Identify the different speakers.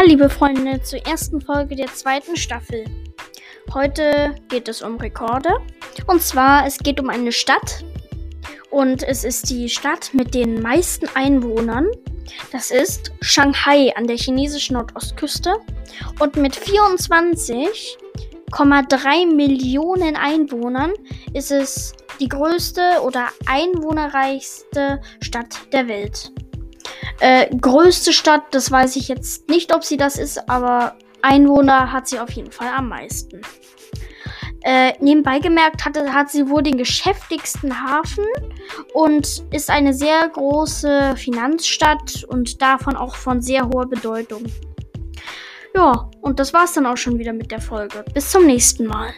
Speaker 1: Hallo liebe Freunde zur ersten Folge der zweiten Staffel. Heute geht es um Rekorde. Und zwar, es geht um eine Stadt. Und es ist die Stadt mit den meisten Einwohnern. Das ist Shanghai an der chinesischen Nordostküste. Und mit 24,3 Millionen Einwohnern ist es die größte oder einwohnerreichste Stadt der Welt. Äh, größte Stadt, das weiß ich jetzt nicht, ob sie das ist, aber Einwohner hat sie auf jeden Fall am meisten. Äh, nebenbei gemerkt hat, hat sie wohl den geschäftigsten Hafen und ist eine sehr große Finanzstadt und davon auch von sehr hoher Bedeutung. Ja, und das war's dann auch schon wieder mit der Folge. Bis zum nächsten Mal.